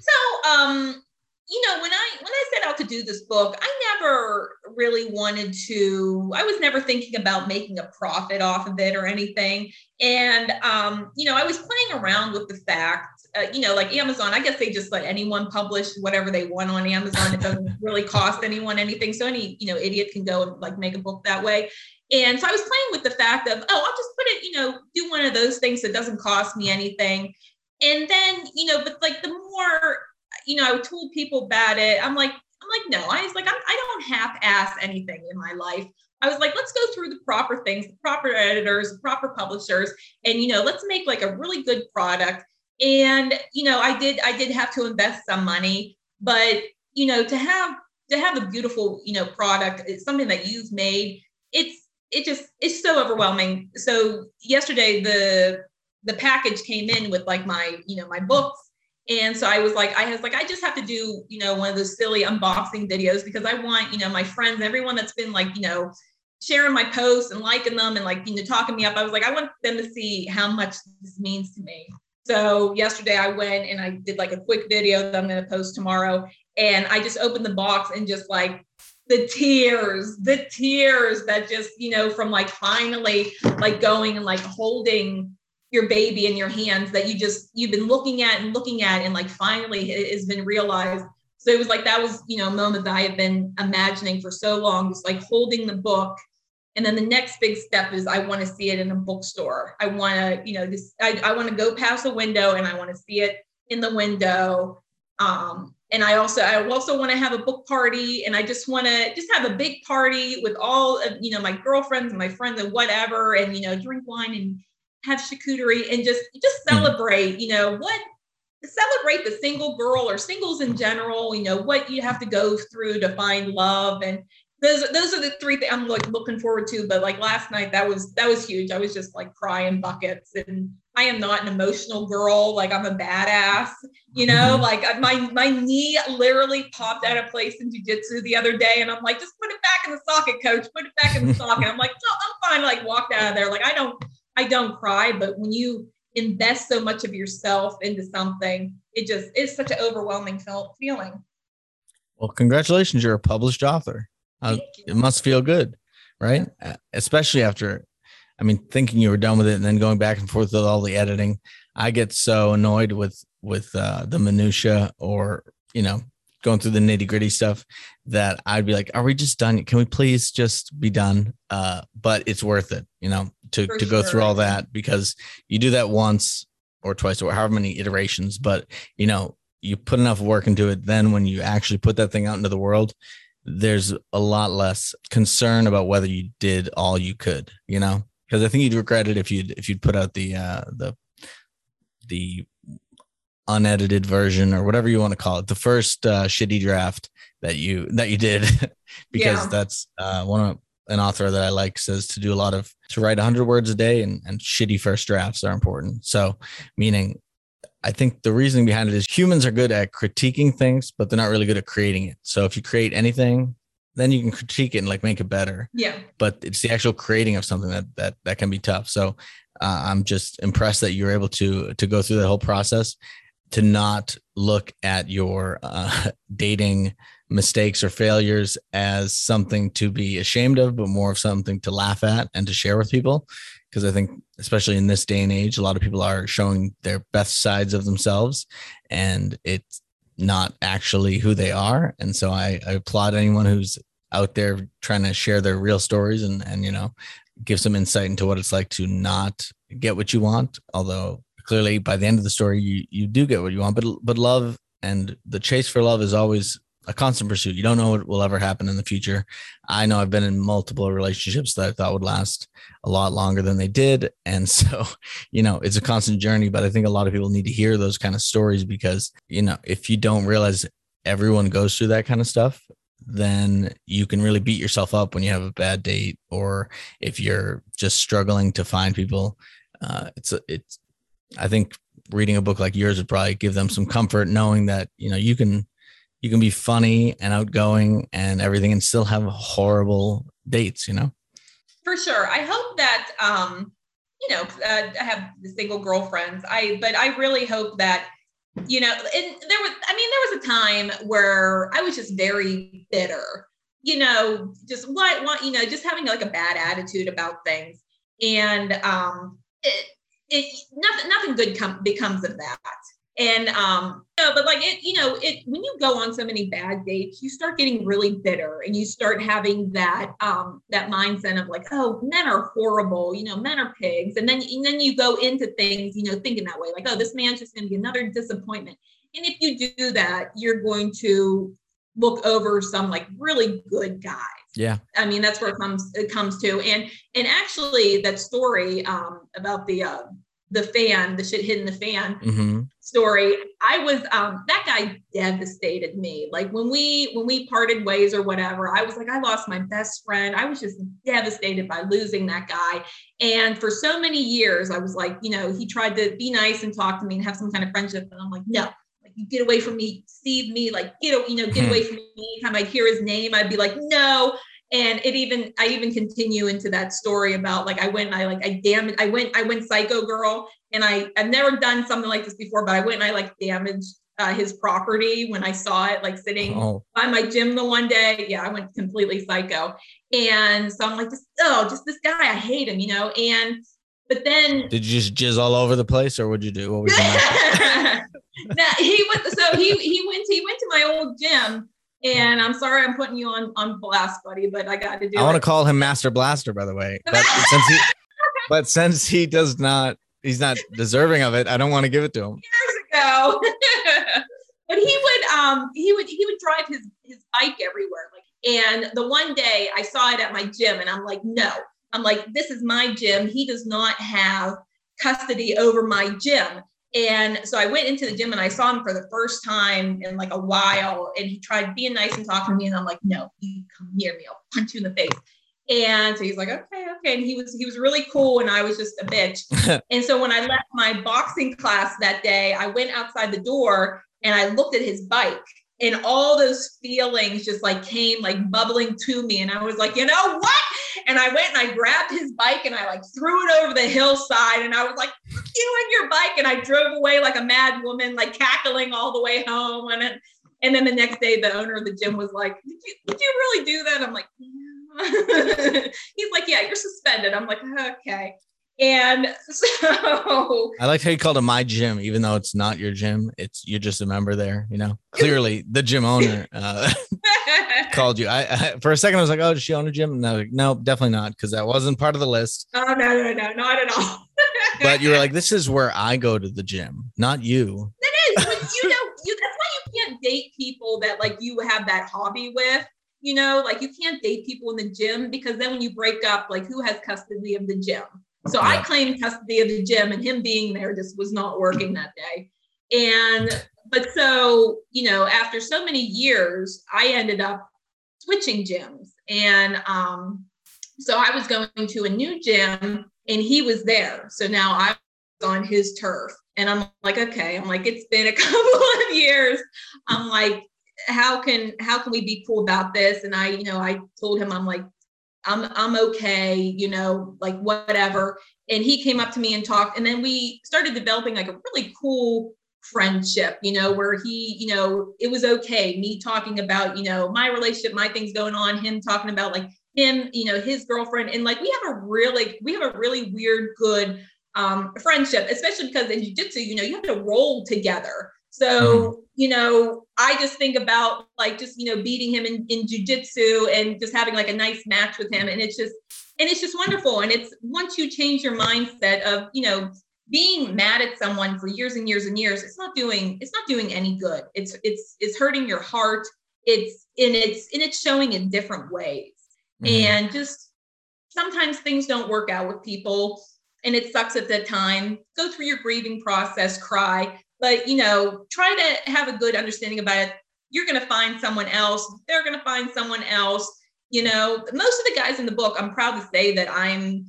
So, um, you know, when I when I set out to do this book, I never really wanted to. I was never thinking about making a profit off of it or anything. And um, you know, I was playing around with the fact, uh, you know, like Amazon. I guess they just let anyone publish whatever they want on Amazon. It doesn't [laughs] really cost anyone anything. So any you know idiot can go and like make a book that way. And so I was playing with the fact of, oh, I'll just put it, you know, do one of those things that doesn't cost me anything. And then, you know, but like the more, you know, I told people about it, I'm like, I'm like, no, I was like, I'm, I don't half ass anything in my life. I was like, let's go through the proper things, the proper editors, the proper publishers, and you know, let's make like a really good product. And you know, I did, I did have to invest some money, but you know, to have to have a beautiful, you know, product, it's something that you've made. It's it just it's so overwhelming. So yesterday the the package came in with like my, you know, my books. And so I was like, I was like, I just have to do, you know, one of those silly unboxing videos because I want, you know, my friends, everyone that's been like, you know, sharing my posts and liking them and like, you know, talking me up. I was like, I want them to see how much this means to me. So yesterday I went and I did like a quick video that I'm going to post tomorrow. And I just opened the box and just like the tears, the tears that just, you know, from like finally like going and like holding your baby in your hands that you just you've been looking at and looking at and like finally it has been realized. So it was like that was you know a moment that i have been imagining for so long just like holding the book. And then the next big step is i want to see it in a bookstore. I want to you know this i, I want to go past the window and i want to see it in the window. Um, and i also i also want to have a book party and i just want to just have a big party with all of you know my girlfriends and my friends and whatever and you know drink wine and have charcuterie and just just hmm. celebrate you know what celebrate the single girl or singles in general you know what you have to go through to find love. And those those are the three things i'm like looking forward to. But like last night that was that was huge. I was just like crying buckets. And i am not an emotional girl. Like i'm a badass you know mm-hmm. like my my knee literally popped out of place in jiu-jitsu the other day. And i'm like just put it back in the socket coach. Put it back in the socket. I'm like no, i'm fine. Like walked out of there. Like i don't I don't cry, but when you invest so much of yourself into something, it just is such an overwhelming felt feeling. Well, congratulations, you're a published author. Uh, it must feel good, right? Uh, especially after, I mean, thinking you were done with it and then going back and forth with all the editing. I get so annoyed with with uh, the minutia or you know going through the nitty gritty stuff that I'd be like, are we just done? Can we please just be done? Uh, but it's worth it, you know, to, For to go through all that because you do that once or twice or however many iterations, but you know, you put enough work into it. Then when you actually put that thing out into the world, there's a lot less concern about whether you did all you could, you know, because I think you'd regret it if you'd, if you'd put out the, uh, the, the unedited version or whatever you want to call it the first uh, shitty draft that you that you did [laughs] because yeah. that's uh, one of an author that I like says to do a lot of to write 100 words a day and, and shitty first drafts are important. So, meaning, I think the reasoning behind it is humans are good at critiquing things, but they're not really good at creating it. So, if you create anything, then you can critique it and like make it better. Yeah. But it's the actual creating of something that that that can be tough. So uh, I'm just impressed that you're able to to go through the whole process to not look at your uh, [laughs] dating mistakes or failures as something to be ashamed of, but more of something to laugh at and to share with people. Because I think, especially in this day and age, a lot of people are showing their best sides of themselves, and it's not actually who they are. And so I, I applaud anyone who's out there trying to share their real stories and and you know give some insight into what it's like to not get what you want. Although clearly by the end of the story you you do get what you want, but but love and the chase for love is always a constant pursuit. You don't know what will ever happen in the future. I know I've been in multiple relationships that I thought would last a lot longer than they did. And [laughs] so, you know, it's a constant journey, but I think a lot of people need to hear those kind of stories because, you know, if you don't realize everyone goes through that kind of stuff, then you can really beat yourself up when you have a bad date or if you're just struggling to find people. Uh, it's, it's, I think reading a book like yours would probably give them some comfort knowing that, you know, you can, you can be funny and outgoing and everything and still have horrible dates, you know? For sure. I hope that, um, you know, uh, I have single girlfriends. I, but I really hope that, you know, and there was, I mean, there was a time where I was just very bitter, you know, just what, what, you know, just having like a bad attitude about things. And, um, it, it, nothing, nothing good com- becomes of that and um you know, but like it you know it when you go on so many bad dates you start getting really bitter and you start having that um that mindset of like oh men are horrible you know men are pigs. And then and then you go into things you know thinking that way like oh this man's just going to be another disappointment. And if you do that you're going to look over some like really good guys. Yeah. I mean that's where it comes it comes to. And and actually that story um about the uh the fan, the shit hitting the fan mm-hmm. story. I was um that guy devastated me. Like when we when we parted ways or whatever, I was like, I lost my best friend. I was just devastated by losing that guy. And for so many years, I was like, you know, he tried to be nice and talk to me and have some kind of friendship. And I'm like, no, like you get away from me, Steve me, like get you know, get mm-hmm. away from me. Anytime I'd hear his name, I'd be like, no and it even i even continue into that story about like i went and i like i damaged i went i went psycho girl and i i've never done something like this before but i went and i like damaged uh, his property when i saw it like sitting oh. by my gym the one day. Yeah i went completely psycho. And so i'm like just oh just this guy i hate him you know? And but then did you just jizz all over the place or what'd you do? What was [laughs] he went so he he went he went to my old gym and I'm sorry I'm putting you on on blast, buddy, but I got to do. I want to call him Master Blaster, by the way. [laughs] But since he, but since he does not, he's not deserving of it. I don't want to give it to him. Years ago, [laughs] but he would um he would he would drive his his bike everywhere. Like, and the one day I saw it at my gym, and I'm like, no, I'm like, this is my gym. He does not have custody over my gym. And so I went into the gym and I saw him for the first time in like a while. And he tried being nice and talking to me. And I'm like, no, you come near me. I'll punch you in the face. And so he's like, okay, okay. And he was he was really cool. And I was just a bitch. [laughs] and so when I left my boxing class that day, I went outside the door and I looked at his bike and all those feelings just like came like bubbling to me. And i was like you know what? And i went and i grabbed his bike and i like threw it over the hillside. And i was like you and your bike. And i drove away like a mad woman like cackling all the way home. And it, and then the next day the owner of the gym was like did you, did you really do that? I'm like yeah. [laughs] he's like yeah you're suspended. I'm like okay and so I like how you called it my gym, even though it's not your gym. It's you're just a member there, you know. Clearly the gym owner [laughs] uh, [laughs] called you. I, I, for a second I was like, oh, does she own a gym? No, like, no, definitely not, because that wasn't part of the list. Oh no, no, no, not at all. [laughs] but you were like, this is where I go to the gym, not you. That is, but you know, you that's why you can't date people that like you have that hobby with. You know, like you can't date people in the gym because then when you break up, like who has custody of the gym? So yeah. I claimed custody of the gym, and him being there just was not working that day. And but so you know, after so many years, I ended up switching gyms, and um, so I was going to a new gym, and he was there. So now I was on his turf, and I'm like, okay, I'm like, it's been a [laughs] couple of years. I'm like, how can how can we be cool about this and i you know i told him i'm like i'm i'm okay you know like whatever. And he came up to me and talked and then we started developing like a really cool friendship you know where he you know it was okay me talking about you know my relationship my things going on him talking about like him you know his girlfriend. And like we have a really we have a really weird good um friendship especially because in jiu-jitsu you know you have to roll together so, mm. you know, I just think about like just, you know, beating him in, in jujitsu and just having like a nice match with him. And it's just, and it's just wonderful. And it's once you change your mindset of, you know, being mad at someone for years and years and years, it's not doing, it's not doing any good. It's, it's, it's hurting your heart. It's, and it's, and it's showing in different ways. Mm. And just sometimes things don't work out with people and it sucks at that time. Go through your grieving process, cry but you know try to have a good understanding about it. You're going to find someone else. They're going to find someone else. You know most of the guys in the book i'm proud to say that i'm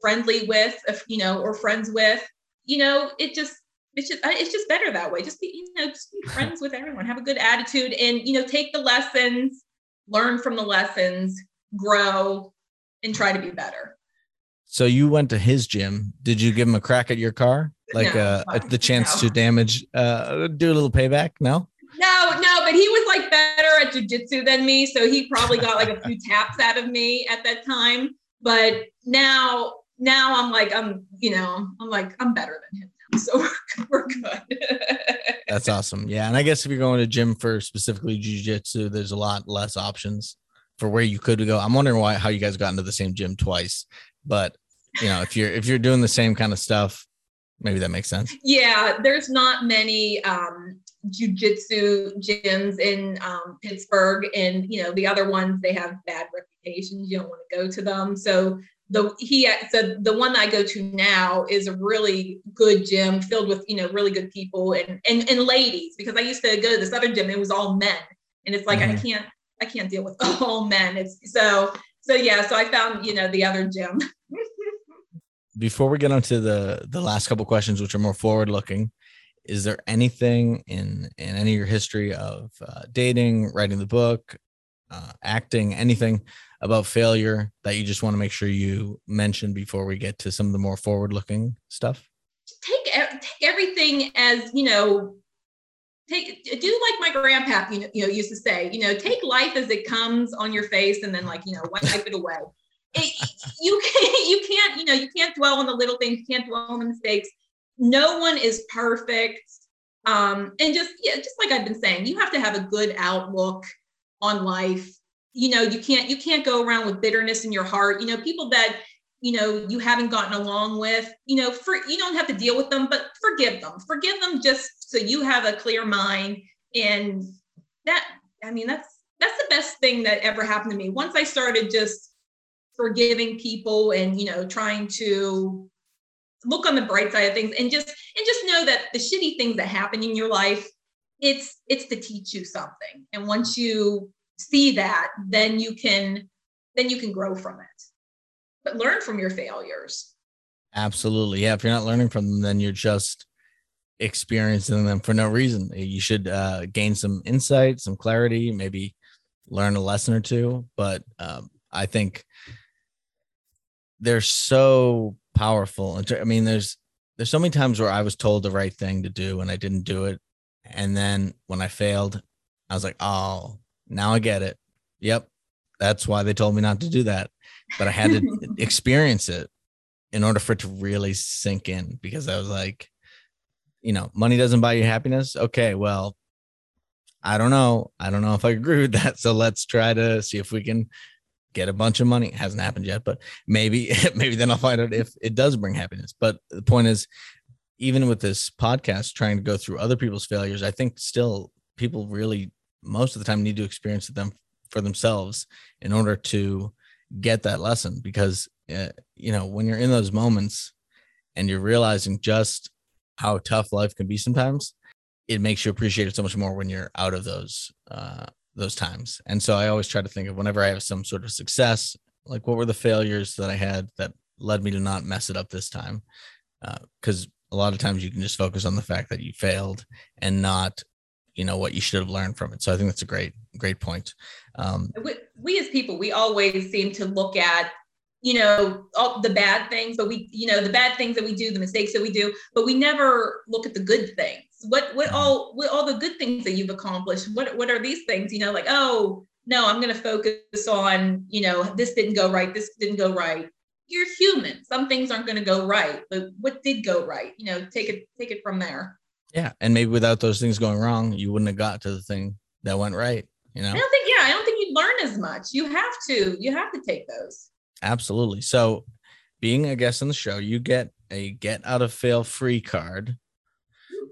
friendly with you know or friends with. You know it just it's just it's just better that way. Just be you know just be [laughs] friends with everyone. Have a good attitude and you know take the lessons learn from the lessons grow and try to be better. So you went to his gym. Did you give him a crack at your car like no, uh, the chance no. to [laughs] damage uh do a little payback? No? No no but he was like better at jiu-jitsu than me so he probably got like a few [laughs] taps out of me at that time but now now i'm like i'm you know i'm like i'm better than him now so [laughs] we're, we're good. That's awesome. Yeah and i guess if you're going to gym for specifically jiu-jitsu there's a lot less options for where you could go. I'm wondering why how you guys got into the same gym twice but you know if you're if you're doing the same kind of stuff maybe that makes sense. Yeah, there's not many um, jujitsu gyms in um, Pittsburgh, and you know the other ones they have bad reputations. You don't want to go to them. So the he so the one that I go to now is a really good gym filled with you know really good people and and and ladies because I used to go to this other gym. It was all men, and it's like mm-hmm. I can't I can't deal with [laughs] all men. It's so so yeah. So I found you know the other gym. Before we get onto the the last couple questions, which are more forward looking, is there anything in in any of your history of uh, dating, writing the book, uh, acting, anything about failure that you just want to make sure you mention before we get to some of the more forward looking stuff? Take, take everything as you know take do like my grandpa you know, you know used to say you know take life as it comes on your face and then like you know wipe it away it, you can't [laughs] you can't you know you can't dwell on the little things you can't dwell on the mistakes. No one is perfect. Um and just yeah just like i've been saying you have to have a good outlook on life. You know you can't you can't go around with bitterness in your heart. You know people that you know you haven't gotten along with you know for you don't have to deal with them but forgive them. Forgive them just so you have a clear mind. And that i mean that's that's the best thing that ever happened to me. Once i started just forgiving people and you know trying to look on the bright side of things and just and just know that the shitty things that happen in your life it's it's to teach you something. And once you see that then you can then you can grow from it. But learn from your failures. Absolutely. Yeah if you're not learning from them then you're just experiencing them for no reason. You should uh, gain some insight some clarity maybe learn a lesson or two. But um, i think they're so powerful. I mean, there's there's so many times where I was told the right thing to do and I didn't do it. And then when I failed, I was like, oh, now I get it. Yep. That's why they told me not to do that. But I had to [laughs] experience it in order for it to really sink in because I was like, you know, money doesn't buy you happiness. Okay, well, I don't know. I don't know if I agree with that. [laughs] So let's try to see if we can get a bunch of money. It hasn't happened yet, but maybe [laughs] maybe then I'll find out if it does bring happiness. But the point is, even with this podcast, trying to go through other people's failures, I think still people really most of the time need to experience them for themselves in order to get that lesson. Because uh, you know when you're in those moments and you're realizing just how tough life can be sometimes, it makes you appreciate it so much more when you're out of those uh, those times. And so I always try to think of whenever I have some sort of success, like what were the failures that I had that led me to not mess it up this time? Because uh, a lot of times you can just focus on the fact that you failed and not you know what you should have learned from it so i think that's a great great point um, we, we as people we always seem to look at you know all the bad things but we you know the bad things that we do the mistakes that we do but we never look at the good things what what all what all the good things that you've accomplished what what are these things you know like oh no i'm going to focus on you know this didn't go right this didn't go right. You're human. Some things aren't going to go right but what did go right you know take it take it from there. Yeah and maybe without those things going wrong you wouldn't have got to the thing that went right you know? I don't think yeah i don't think you'd learn as much. You have to you have to take those. Absolutely. So being a guest on the show you get a get out of fail free card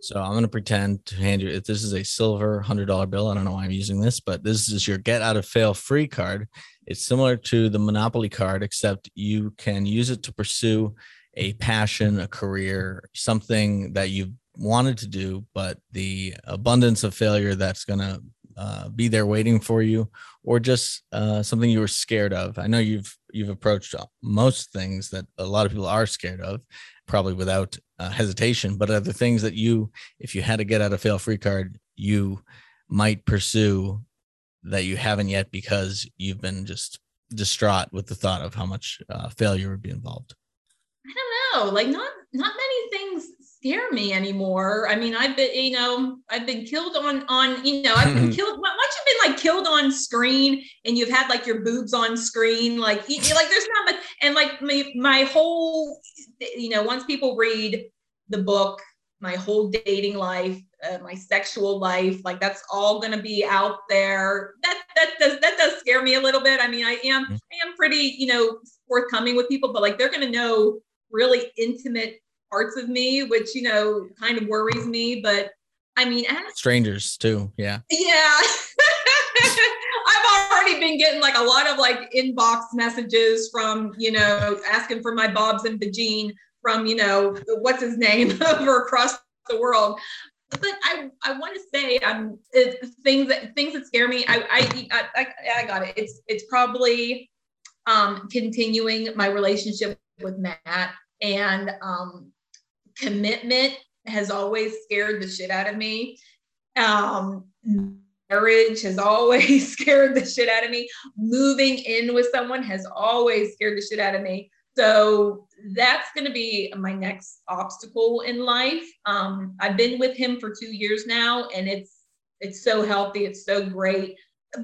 so I'm going to pretend to hand you if this is a silver hundred dollar bill. I don't know why I'm using this, but this is your get out of fail free card. It's similar to the Monopoly card, except you can use it to pursue a passion, a career, something that you've wanted to do, but the abundance of failure that's going to uh, be there waiting for you, or just uh, something you were scared of. I know you've you've approached most things that a lot of people are scared of, probably without uh, hesitation, but are the things that you, if you had to get out a fail free card, you might pursue that you haven't yet because you've been just distraught with the thought of how much uh, failure would be involved? I don't know. Like not not many things scare me anymore. I mean, I've been, you know, I've been killed on on, you know, I've been [laughs] killed. Once you've been like killed on screen and you've had like your boobs on screen, like you, like there's not much. And like my my whole, you know, once people read the book, my whole dating life, uh, my sexual life, like that's all going to be out there. That that does that does scare me a little bit. I mean, I am mm-hmm. I am pretty, you know, forthcoming with people, but like they're going to know really intimate parts of me, which, you know, kind of worries me. But I mean, as, strangers too. Yeah. Yeah. [laughs] I've already been getting like a lot of like inbox messages from, you know, asking for my bobs and vagine from, you know, what's his name [laughs] over across the world. But I, I want to say I'm things that things that scare me. I, I, I, I got it. It's, it's probably um, continuing my relationship with Matt and um, commitment has always scared the shit out of me. Um, marriage has always [laughs] scared the shit out of me. Moving in with someone has always scared the shit out of me. So that's going to be my next obstacle in life. Um, I've been with him for two years now, and it's it's so healthy. It's so great.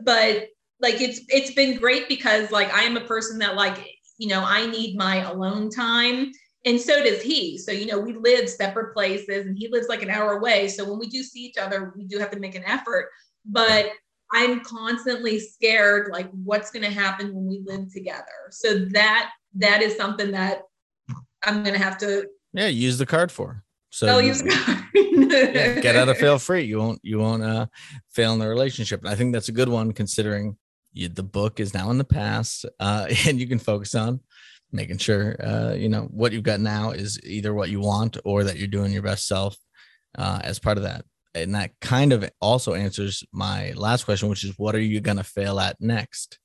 But like it's it's been great because like I am a person that like you know I need my alone time and so does he so you know we live separate places and he lives like an hour away so when we do see each other we do have to make an effort but i'm constantly scared like what's going to happen when we live together so that that is something that i'm going to have to yeah use the card for. So I'll use the card. [laughs] yeah, get out of fail free. You won't you won't uh fail in the relationship. And i think that's a good one considering you, the book is now in the past uh [laughs] and you can focus on making sure uh, you know what you've got now is either what you want or that you're doing your best self uh, as part of that. And that kind of also answers my last question which is what are you going to fail at next?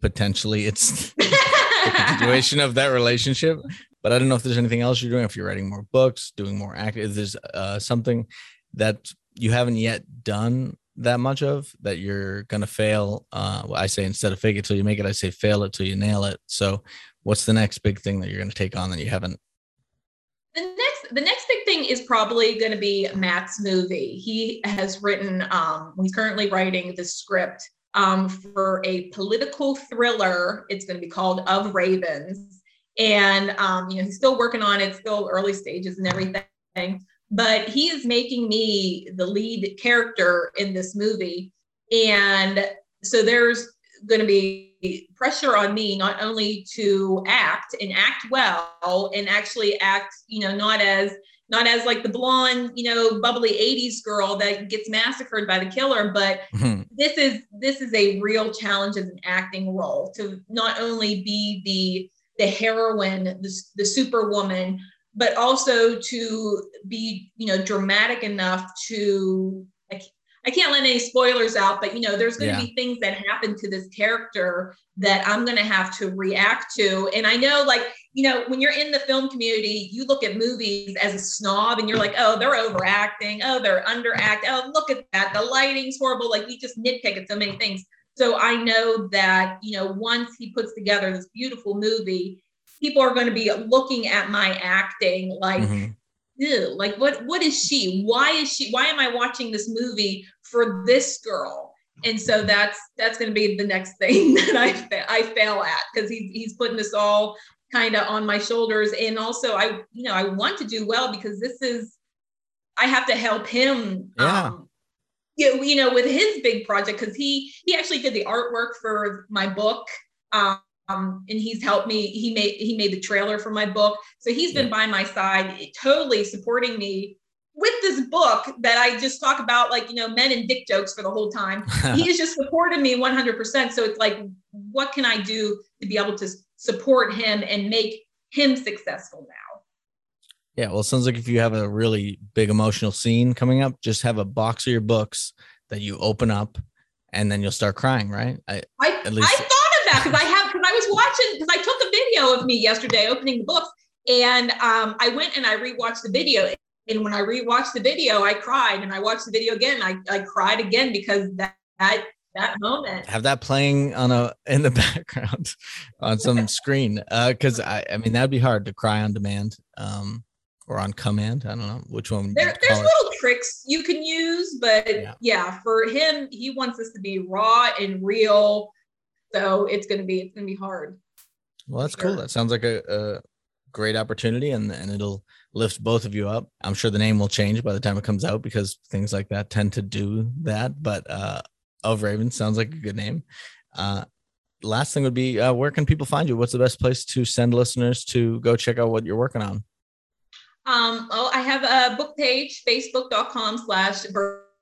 Potentially it's [laughs] continuation of that relationship but i don't know if there's anything else you're doing if you're writing more books doing more active if there's uh, something that you haven't yet done that much of that you're gonna fail. Uh, I say instead of fake it till you make it, I say fail it till you nail it. So, what's the next big thing that you're gonna take on that you haven't? The next, the next big thing is probably going to be Matt's movie. He has written. Um, he's currently writing the script um, for a political thriller. It's going to be called Of Ravens, and um, you know he's still working on it, still early stages and everything but he is making me the lead character in this movie. And so there's going to be pressure on me not only to act and act well and actually act, you know, not as not as like the blonde, you know, bubbly 80s girl that gets massacred by the killer, but mm-hmm. this is this is a real challenge as an acting role to not only be the the heroine, the, the superwoman, but also to be you know dramatic enough to like I can't let any spoilers out, but you know, there's going to yeah. be things that happen to this character that I'm going to have to react to. And I know, like, you know, when you're in the film community, you look at movies as a snob and you're like, oh, they're overacting. Oh, they're underact. Oh, look at that. The lighting's horrible. Like, we just nitpick at so many things. So I know that, you know, once he puts together this beautiful movie, people are going to be looking at my acting like, mm-hmm ew, like what what is she? Why is she? Why am I watching this movie for this girl? And so that's that's going to be the next thing [laughs] that I fa- I fail at because he's he's putting this all kind of on my shoulders. And also I you know I want to do well because this is I have to help him. Yeah. Um, you, know, with his big project, because he he actually did the artwork for my book. Um, um, and he's helped me. He made he made the trailer for my book, so he's been yeah. by my side, totally supporting me with this book that I just talk about, like you know, men and dick jokes for the whole time. [laughs] he has just supported me 100. percent So it's like, what can I do to be able to support him and make him successful now? Yeah, well, it sounds like if you have a really big emotional scene coming up, just have a box of your books that you open up, and then you'll start crying, right? I I, at least I thought of that because I have because I was watching because I took a video of me yesterday opening the books, and um, I went and I rewatched the video. And when I rewatched the video, I cried, and I watched the video again. I, I cried again because that, that that moment. Have that playing on a in the [laughs] background on some [laughs] screen. Uh because I I mean that'd be hard to cry on demand. Um or on command. I don't know which one. There, there's little tricks you can use, but yeah. yeah. for him, he wants this to be raw and real. So it's gonna be it's gonna be hard. Well, that's cool. That sounds like a, a great opportunity, and and it'll lift both of you up. I'm sure the name will change by the time it comes out because things like that tend to do that. But uh, of Raven sounds like a good name. Uh, last thing would be uh, where can people find you? What's the best place to send listeners to go check out what you're working on? Um, oh, I have a book page, facebook.com slash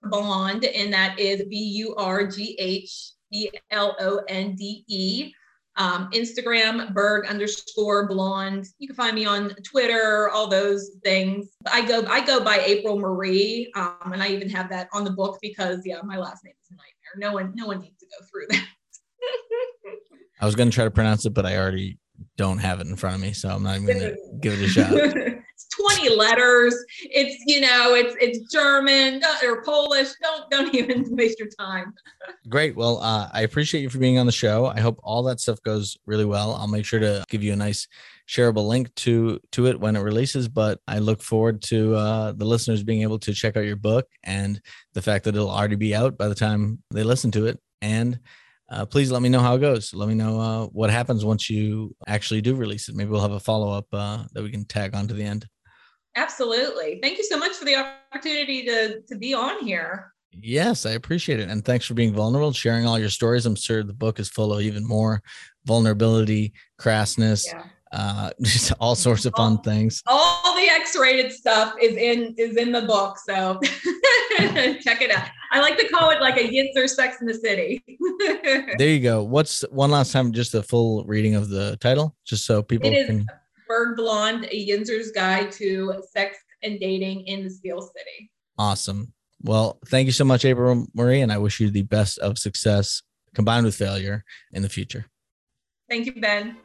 Blonde, and that is B U R G H B L O N D E. Um, Instagram, Burgh underscore blonde. You can find me on Twitter, all those things. I go, I go by April Marie, um, and I even have that on the book because, yeah, my last name is a nightmare. No one, no one needs to go through that. I was going to try to pronounce it, but I already don't have it in front of me, so I'm not even going [laughs] to give it a shot. 20 letters. It's, you know, it's it's German or Polish. Don't don't [laughs] even waste your time. Great. Well, uh, I appreciate you for being on the show. I hope all that stuff goes really well. I'll make sure to give you a nice shareable link to to it when it releases but i look forward to uh, the listeners being able to check out your book and the fact that it'll already be out by the time they listen to it and uh, please let me know how it goes let me know uh, what happens once you actually do release it maybe we'll have a follow-up uh, that we can tag on to the end Absolutely. Thank you so much for the opportunity to, to be on here. Yes, I appreciate it. And thanks for being vulnerable, sharing all your stories. I'm sure the book is full of even more vulnerability, crassness, yeah. Uh, [laughs] just all sorts of fun all, things. All the X-rated stuff is in is in the book. So [laughs] check it out. I like to call it like a Yinzer Sex in the City. [laughs] there you go. What's one last time just a full reading of the title? Just so people it is, can Burgh Blonde, a Yinzer's Guide to Sex and Dating in the Steel City. Awesome. Well, thank you so much, April Marie, and I wish you the best of success combined with failure in the future. Thank you, Ben.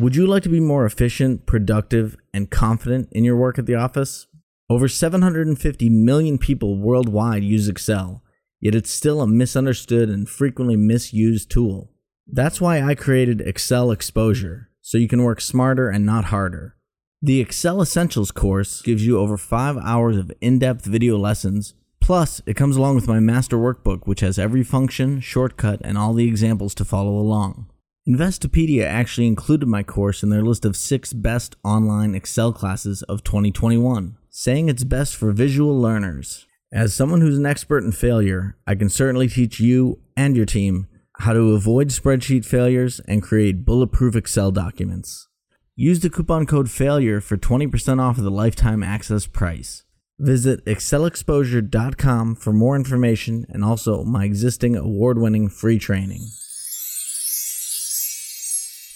Would you like to be more efficient, productive, and confident in your work at the office? Over 750 million people worldwide use Excel, yet it's still a misunderstood and frequently misused tool. That's why I created Excel Exposure, so you can work smarter and not harder. The Excel Essentials course gives you over five hours of in depth video lessons. Plus, it comes along with my master workbook, which has every function, shortcut, and all the examples to follow along. Investopedia actually included my course in their list of six best online Excel classes of 2021, saying it's best for visual learners. As someone who's an expert in failure, I can certainly teach you and your team how to avoid spreadsheet failures and create bulletproof Excel documents. Use the coupon code FAILURE for 20% off of the lifetime access price. Visit excelexposure.com for more information and also my existing award winning free training.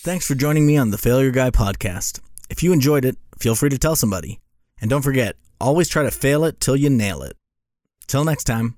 Thanks for joining me on the Failure Guy podcast. If you enjoyed it, feel free to tell somebody. And don't forget, always try to fail it till you nail it. Till next time.